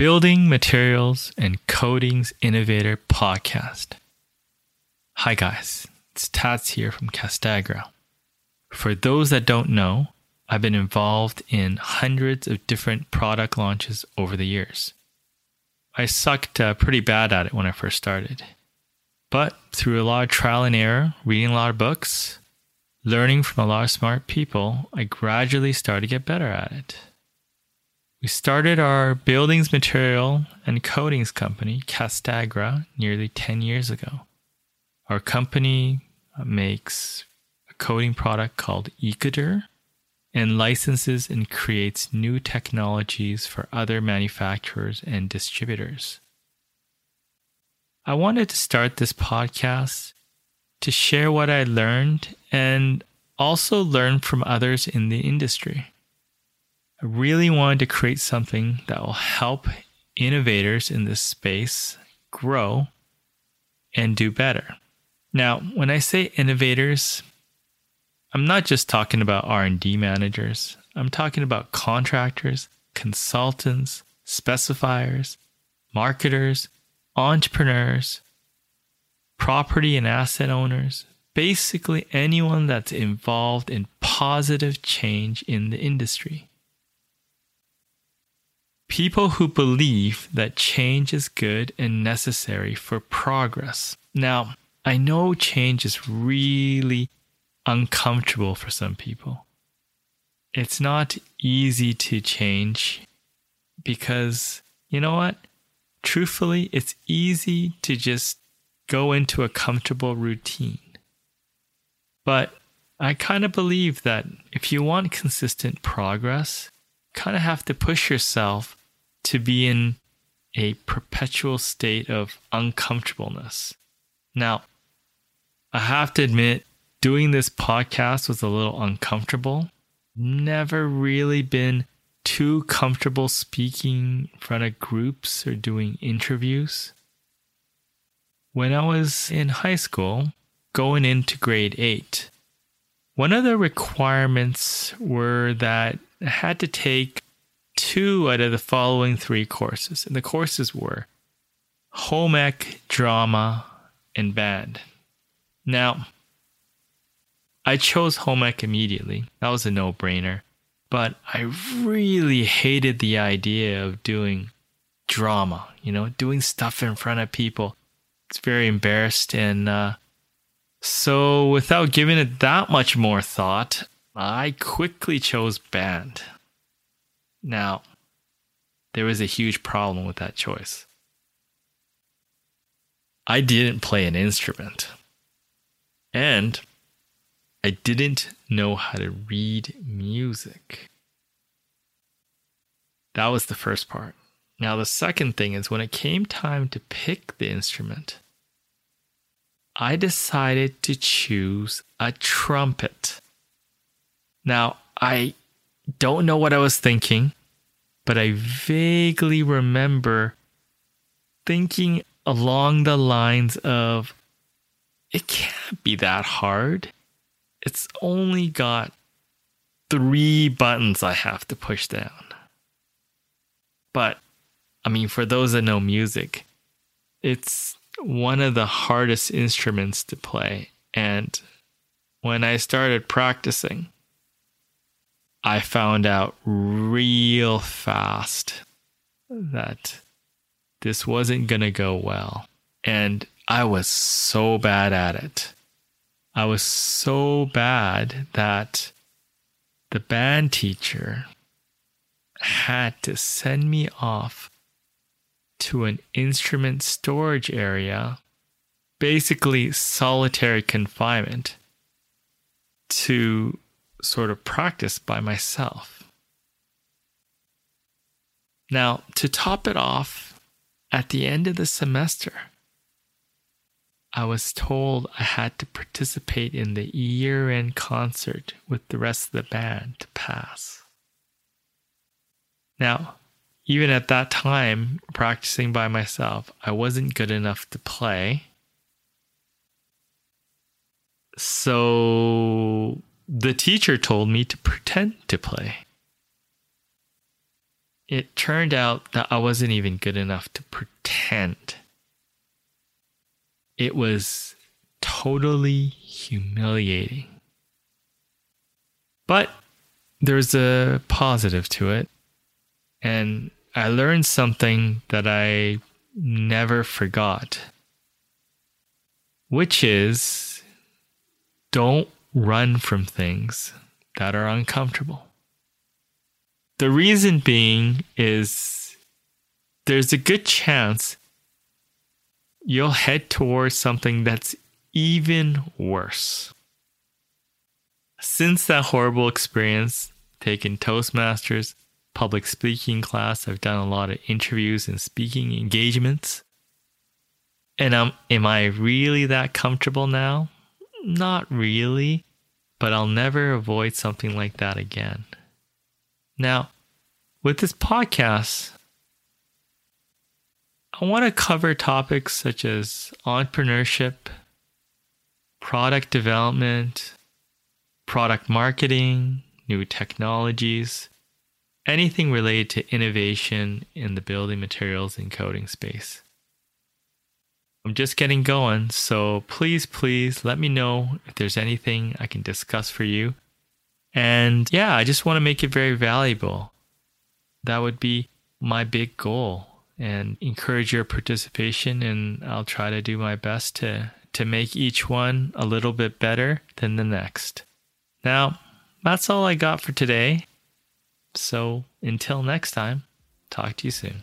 Building Materials and Coatings Innovator Podcast. Hi, guys. It's Tats here from Castagra. For those that don't know, I've been involved in hundreds of different product launches over the years. I sucked uh, pretty bad at it when I first started. But through a lot of trial and error, reading a lot of books, learning from a lot of smart people, I gradually started to get better at it. We started our buildings material and coatings company, Castagra, nearly 10 years ago. Our company makes a coating product called Ecodur and licenses and creates new technologies for other manufacturers and distributors. I wanted to start this podcast to share what I learned and also learn from others in the industry. I really wanted to create something that will help innovators in this space grow and do better. Now, when I say innovators, I'm not just talking about R&D managers. I'm talking about contractors, consultants, specifiers, marketers, entrepreneurs, property and asset owners, basically anyone that's involved in positive change in the industry. People who believe that change is good and necessary for progress. Now, I know change is really uncomfortable for some people. It's not easy to change because, you know what? Truthfully, it's easy to just go into a comfortable routine. But I kind of believe that if you want consistent progress, kind of have to push yourself to be in a perpetual state of uncomfortableness. Now, I have to admit, doing this podcast was a little uncomfortable. Never really been too comfortable speaking in front of groups or doing interviews. When I was in high school, going into grade 8, one of the requirements were that I had to take two out of the following three courses. And the courses were home ec, drama, and band. Now, I chose home ec immediately. That was a no brainer. But I really hated the idea of doing drama, you know, doing stuff in front of people. It's very embarrassed. And uh, so, without giving it that much more thought, I quickly chose band. Now, there was a huge problem with that choice. I didn't play an instrument. And I didn't know how to read music. That was the first part. Now, the second thing is when it came time to pick the instrument, I decided to choose a trumpet. Now, I don't know what I was thinking, but I vaguely remember thinking along the lines of it can't be that hard it's only got three buttons I have to push down. But, I mean, for those that know music, it's one of the hardest instruments to play. And when I started practicing, I found out real fast that this wasn't going to go well. And I was so bad at it. I was so bad that the band teacher had to send me off to an instrument storage area, basically solitary confinement, to sort of practice by myself. Now, to top it off, at the end of the semester, I was told I had to participate in the year end concert with the rest of the band to pass. Now, even at that time, practicing by myself, I wasn't good enough to play. So the teacher told me to pretend to play. it turned out that I wasn't even good enough to pretend. It was totally humiliating. But there's a positive to it. And I learned something that I never forgot, which is don't run from things that are uncomfortable. The reason being is there's a good chance you'll head towards something that's even worse. Since that horrible experience, taking Toastmasters, public speaking class, I've done a lot of interviews and speaking engagements. And um, am I really that comfortable now? Not really, but I'll never avoid something like that again. Now, with this podcast, I want to cover topics such as entrepreneurship, product development, product marketing, new technologies, anything related to innovation in the building materials and coating space. I'm just getting going, so please, please let me know if there's anything I can discuss for you. And yeah, I just want to make it very valuable. That would be my big goal and encourage your participation and I'll try to do my best to to make each one a little bit better than the next. Now, that's all I got for today. So until next time, talk to you soon.